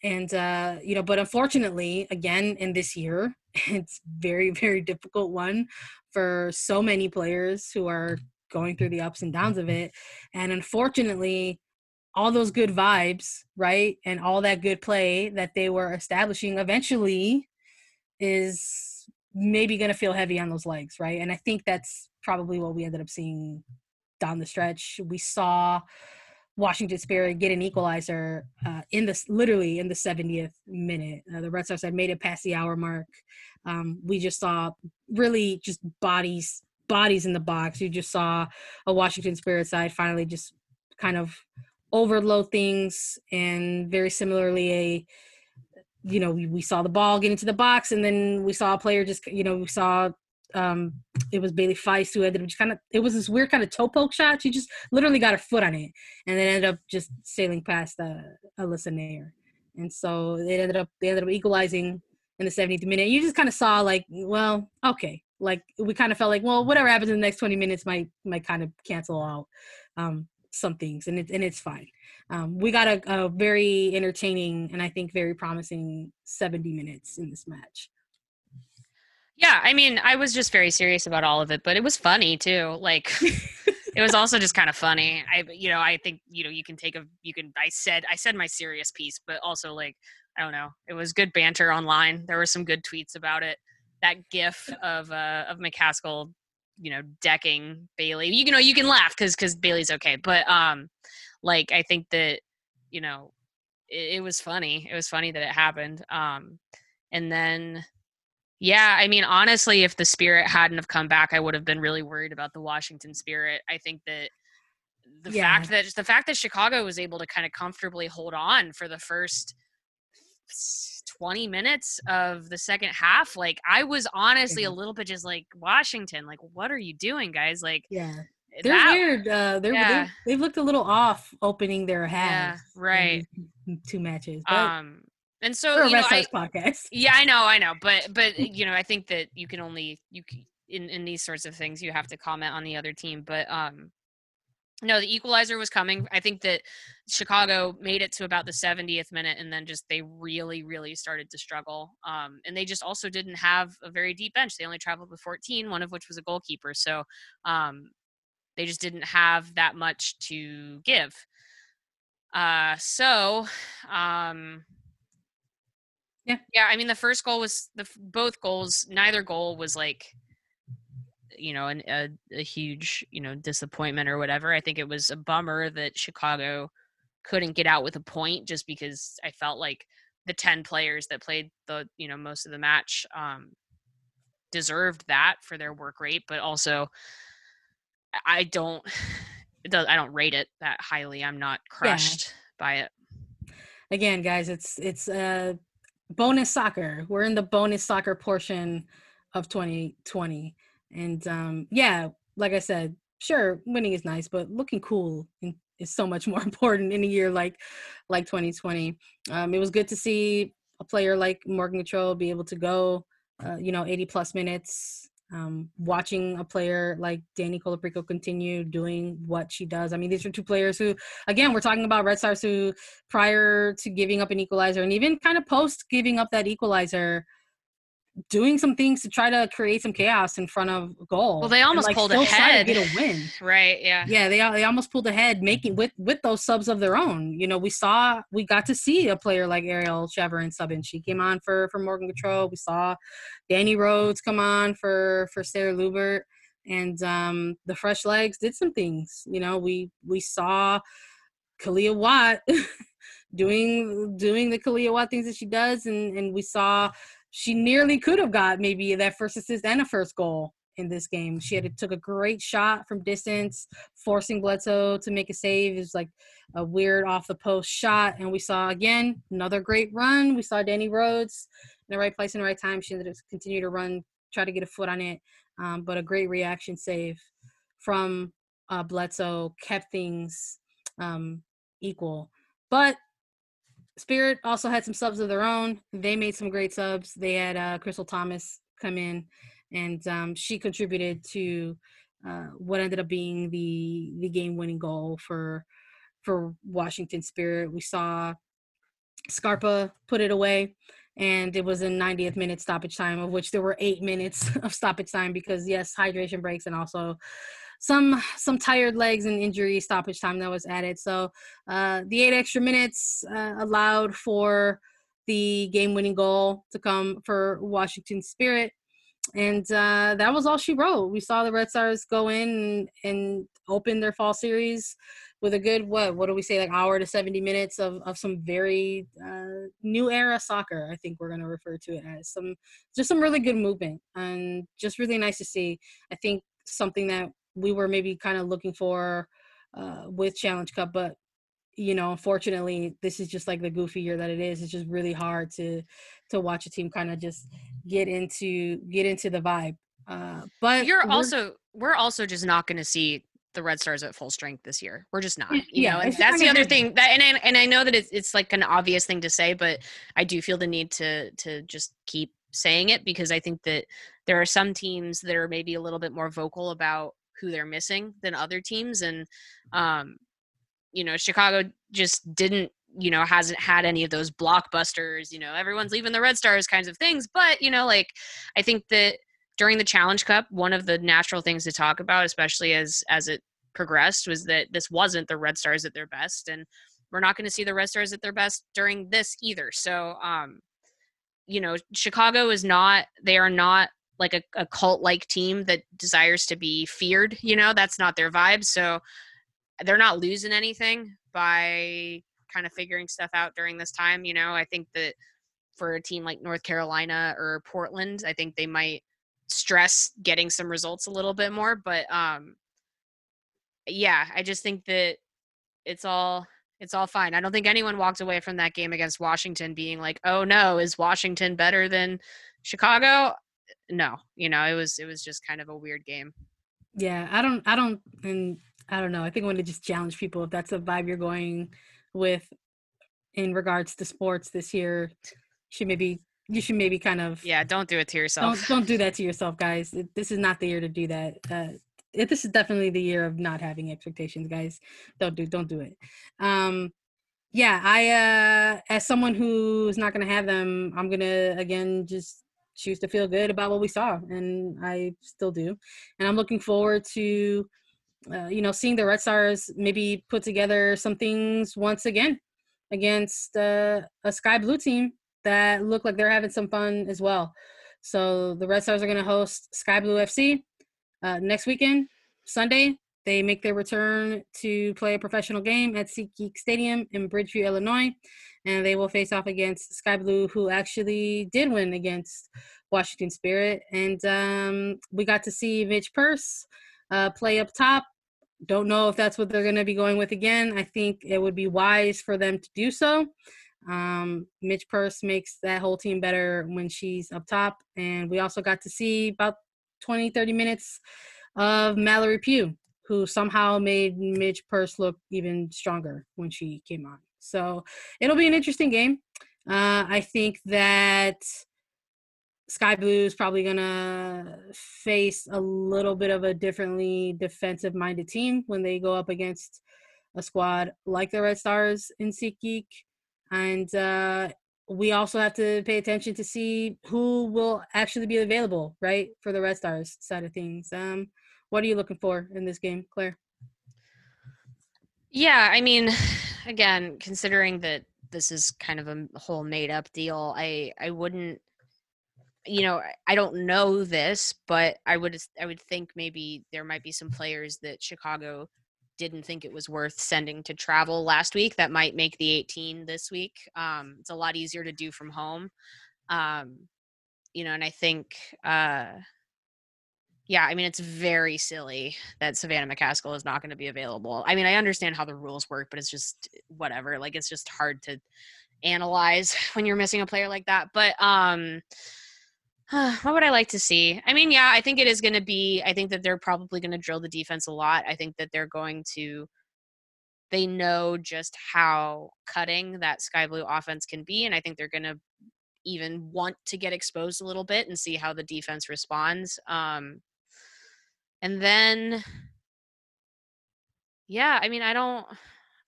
and uh, you know but unfortunately again in this year it's very very difficult one for so many players who are going through the ups and downs of it and unfortunately all those good vibes right and all that good play that they were establishing eventually is maybe going to feel heavy on those legs right and i think that's probably what we ended up seeing down the stretch we saw Washington Spirit get an equalizer uh, in the literally in the 70th minute. Uh, the Red Stars had made it past the hour mark. Um, we just saw really just bodies bodies in the box. You just saw a Washington Spirit side finally just kind of overload things, and very similarly a you know we, we saw the ball get into the box, and then we saw a player just you know we saw um it was Bailey Feist who ended up just kind of it was this weird kind of toe poke shot. She just literally got her foot on it and then ended up just sailing past uh, Alyssa Naeher. And so it ended up they ended up equalizing in the 70th minute. You just kind of saw like, well, okay. Like we kind of felt like, well, whatever happens in the next 20 minutes might might kind of cancel out um some things and it, and it's fine. Um, we got a, a very entertaining and I think very promising 70 minutes in this match. Yeah, I mean, I was just very serious about all of it, but it was funny too. Like it was also just kind of funny. I you know, I think, you know, you can take a you can I said I said my serious piece, but also like I don't know. It was good banter online. There were some good tweets about it. That gif of uh of McCaskill, you know, decking Bailey. You know, you can laugh cuz cuz Bailey's okay, but um like I think that you know, it, it was funny. It was funny that it happened. Um and then yeah, I mean, honestly, if the Spirit hadn't have come back, I would have been really worried about the Washington Spirit. I think that the yeah. fact that the fact that Chicago was able to kind of comfortably hold on for the first 20 minutes of the second half, like I was honestly a little bit just like Washington, like what are you doing, guys? Like yeah. They're that, weird. Uh, they're, yeah. they have looked a little off opening their halves. Yeah, right. Two matches. But. Um, and so you know, I, podcast. Yeah, I know, I know, but but you know, I think that you can only you in in these sorts of things you have to comment on the other team, but um no, the equalizer was coming. I think that Chicago made it to about the 70th minute and then just they really, really started to struggle. Um, and they just also didn't have a very deep bench. They only traveled with 14, one of which was a goalkeeper. So um, they just didn't have that much to give. Uh, so um, yeah. Yeah. I mean, the first goal was the both goals. Neither goal was like, you know, an, a, a huge, you know, disappointment or whatever. I think it was a bummer that Chicago couldn't get out with a point just because I felt like the 10 players that played the, you know, most of the match um, deserved that for their work rate, but also I don't, it does, I don't rate it that highly. I'm not crushed yeah. by it. Again, guys, it's, it's, uh, bonus soccer. We're in the bonus soccer portion of 2020. And um, yeah, like I said, sure, winning is nice, but looking cool is so much more important in a year like like 2020. Um, it was good to see a player like Morgan Gautrat be able to go, uh, you know, 80 plus minutes um, watching a player like Dani Colaprico continue doing what she does. I mean, these are two players who, again, we're talking about Red Stars who, prior to giving up an equalizer and even kind of post giving up that equalizer, doing some things to try to create some chaos in front of goal. Well, they almost and, like, pulled ahead. to get a win, right? Yeah, yeah. They they almost pulled ahead, making with with those subs of their own. You know, we saw we got to see a player like Ariel Chevron sub in. She came on for for Morgan Gautrat. We saw Dani Rhodes come on for for Sarah Luebbert. and um, the fresh legs did some things. You know, we we saw Kealia Watt doing doing the Kealia Watt things that she does, and and we saw she nearly could have got maybe that first assist and a first goal in this game. She had took a great shot from distance, forcing Bledsoe to make a save. It was like a weird off the post shot, and we saw again another great run. We saw Dani Rhodes in the right place in the right time. She ended up continue to run, try to get a foot on it, um, but a great reaction save from uh, Bledsoe kept things um, equal. But Spirit also had some subs of their own. They made some great subs. They had uh, Crystal Thomas come in, and um, she contributed to uh, what ended up being the the game winning goal for for Washington Spirit. We saw Scarpa put it away, and it was a 90th minute stoppage time, of which there were eight minutes of stoppage time because yes, hydration breaks and also some some tired legs and injury stoppage time that was added. So uh, the eight extra minutes uh, allowed for the game-winning goal to come for Washington Spirit, and uh, that was all she wrote. We saw the Red Stars go in and, and open their fall series with a good what what do we say like hour to 70 minutes of, of some very uh, new era soccer i think we're going to refer to it as some just some really good movement and just really nice to see i think something that we were maybe kind of looking for uh, with Challenge Cup, but you know, unfortunately, this is just like the goofy year that it is. It's just really hard to to watch a team kind of just get into get into the vibe. Uh, but you're we're, also we're also just not going to see the Red Stars at full strength this year. We're just not, you yeah, know, and that's the other thing that, and I, and I know that it's, it's like an obvious thing to say, but I do feel the need to, to just keep saying it because I think that there are some teams that are maybe a little bit more vocal about who they're missing than other teams and um you know chicago just didn't you know hasn't had any of those blockbusters you know everyone's leaving the red stars kinds of things but you know like i think that during the challenge cup one of the natural things to talk about especially as as it progressed was that this wasn't the red stars at their best and we're not going to see the red stars at their best during this either so um you know chicago is not they are not like a, a cult like team that desires to be feared you know that's not their vibe so they're not losing anything by kind of figuring stuff out during this time you know? I think that for a team like north carolina or portland i think they might stress getting some results a little bit more but um yeah i just think that it's all it's all fine. I don't think anyone walked away from that game against washington being like oh no is washington better than chicago no, you know, it was it was just kind of a weird game. Yeah, I don't I don't and I don't know. I think I want to just challenge people if that's the vibe you're going with in regards to sports this year. should maybe you should maybe kind of yeah. Don't do it to yourself. Don't don't do that to yourself, guys. This is not the year to do that. Uh, this is definitely the year of not having expectations, guys. Don't do don't do it. Um, yeah, I uh, as someone who's not gonna have them, I'm gonna again just choose to feel good about what we saw, and I still do. And I'm looking forward to, uh, you know, seeing the Red Stars maybe put together some things once again against uh, a Sky Blue team that look like they're having some fun as well. So the Red Stars are going to host Sky Blue FC uh, next weekend, Sunday. They make their return to play a professional game at SeatGeek Stadium in Bridgeview, Illinois and they will face off against Sky Blue, who actually did win against Washington Spirit. And um, we got to see Midge Purce uh, play up top. Don't know if that's what they're going to be going with again. I think it would be wise for them to do so. Um, Midge Purce makes that whole team better when she's up top. And we also got to see about 20, 30 minutes of Mallory Pugh, who somehow made Midge Purce look even stronger when she came on. So it'll be an interesting game. Uh, I think that Sky Blue is probably going to face a little bit of a differently defensive minded team when they go up against a squad like the Red Stars in SeatGeek. And uh, we also have to pay attention to see who will actually be available, right, for the Red Stars side of things. Um, what are you looking for in this game, Claire? Yeah, I mean, again, considering that this is kind of a whole made up deal, I I wouldn't you know, I don't know this, but I would I would think maybe there might be some players that Chicago didn't think it was worth sending to travel last week that might make the 18 this week. Um, it's a lot easier to do from home. Um, you know, and I think uh, yeah, I mean, it's very silly that Savannah McCaskill is not going to be available. I mean, I understand how the rules work, but it's just whatever. Like, it's just hard to analyze when you're missing a player like that. But um, what would I like to see? I mean, yeah, I think it is going to be. I think that they're probably going to drill the defense a lot. I think that they're going to. They know just how cutting that sky blue offense can be, and I think they're going to even want to get exposed a little bit and see how the defense responds. Um, and then yeah i mean i don't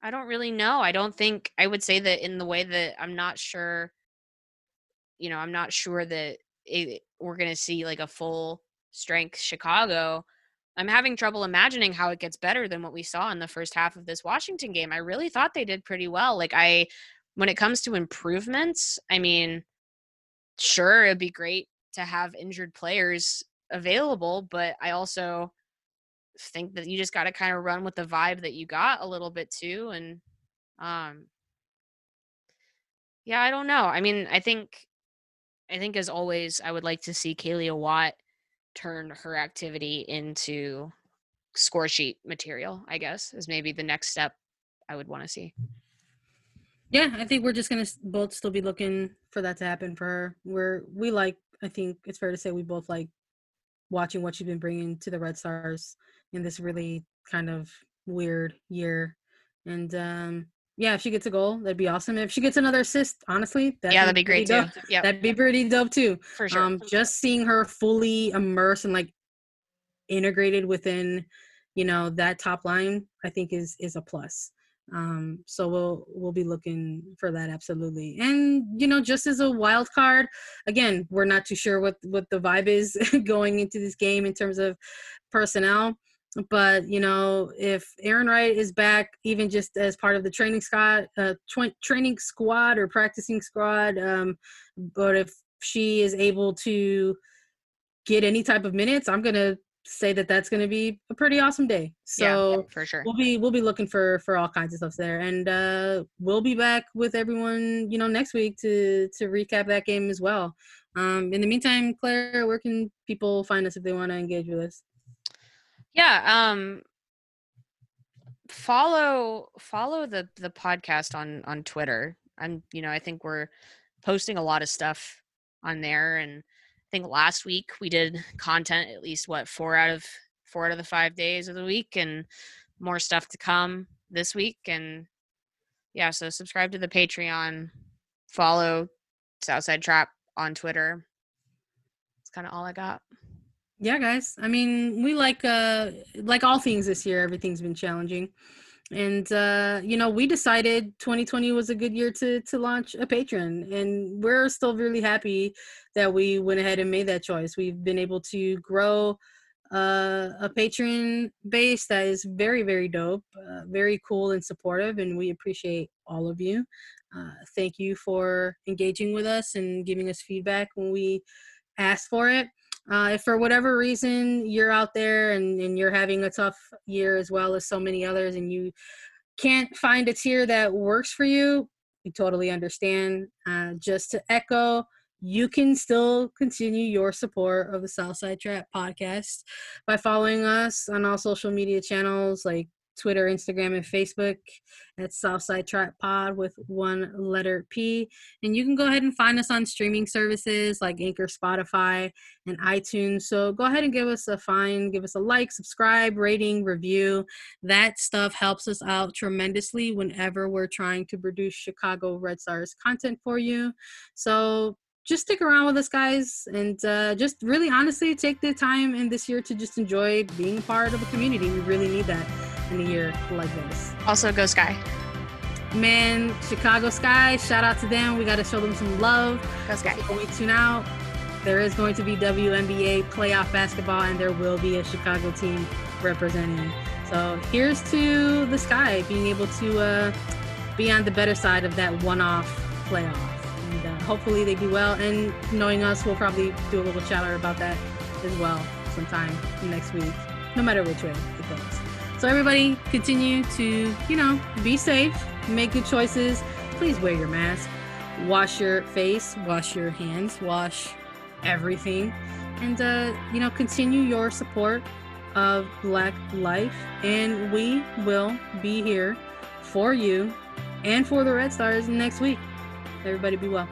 i don't really know. I don't think i would say that in the way that i'm not sure you know i'm not sure that it, we're going to see like a full strength chicago. I'm having trouble imagining how it gets better than what we saw in the first half of this washington game. I really thought they did pretty well. Like i when it comes to improvements i mean sure it'd be great to have injured players available, but I also think that you just got to kind of run with the vibe that you got a little bit too and um yeah, I don't know. I mean, I think I think as always I would like to see Kealia Watt turn her activity into score sheet material, I guess, is maybe the next step I would want to see. Yeah, I think we're just gonna both still be looking for that to happen for her. We're we like I think it's fair to say we both like watching what she's been bringing to the Red Stars in this really kind of weird year. And um, yeah, if she gets a goal, that'd be awesome. If she gets another assist, honestly, that'd yeah, that'd be, be great too. Yeah, that'd be pretty dope too. For sure. Um, just seeing her fully immersed and like integrated within, you know, that top line, I think is is a plus. Um, so we'll we'll be looking for that absolutely. And you know, just as a wild card, again, we're not too sure what what the vibe is going into this game in terms of personnel. But you know, if Arin Wright is back, even just as part of the training squad, uh, training squad or practicing squad, um, but if she is able to get any type of minutes, I'm gonna say that that's going to be a pretty awesome day. So yeah, for sure, we'll be we'll be looking for for all kinds of stuff there, and uh, we'll be back with everyone, you know, next week to to recap that game as well. Um, in the meantime, Claire, where can people find us if they want to engage with us? Yeah, um, follow follow the the podcast on on Twitter. I'm you know I think we're posting a lot of stuff on there and think last week we did content at least what four out of four out of the five days of the week, and more stuff to come this week. And yeah, so subscribe to the Patreon, follow Southside Trap on Twitter. It's kind of all I got. Yeah, guys. I mean, we like uh like all things this year. Everything's been challenging and uh, you know we decided 2020 was a good year to to launch a Patreon. And we're still really happy that we went ahead and made that choice. We've been able to grow uh, a Patreon base that is very very dope uh, very cool and supportive and we appreciate all of you. Uh, thank you for engaging with us and giving us feedback when we ask for it uh, if for whatever reason you're out there and, and you're having a tough year as well as so many others and you can't find a tier that works for you, we totally understand. Uh, just to echo, you can still continue your support of the Southside Trap podcast by following us on all social media channels like Twitter, Instagram, and Facebook at Southside Trap Pod with one letter P. And you can go ahead and find us on streaming services like Anchor, Spotify, and iTunes. So go ahead and give us a find, give us a like, subscribe, rating, review. That stuff helps us out tremendously whenever we're trying to produce Chicago Red Stars content for you. So just stick around with us guys and uh, just really honestly take the time in this year to just enjoy being part of a community we really need that in a year like this. Also, go Sky. Man, Chicago Sky, shout out to them. We got to show them some love. Go Sky. Before we tune out, there is going to be WNBA playoff basketball, and there will be a Chicago team representing. So here's to the Sky being able to uh, be on the better side of that one-off playoff. And uh, hopefully they do well. And knowing us, we'll probably do a little chatter about that as well sometime next week, no matter which way. So everybody continue to, you know, be safe, make good choices. Please wear your mask, wash your face, wash your hands, wash everything, and uh, you know, continue your support of Black life. And we will be here for you and for the Red Stars next week. Everybody be well.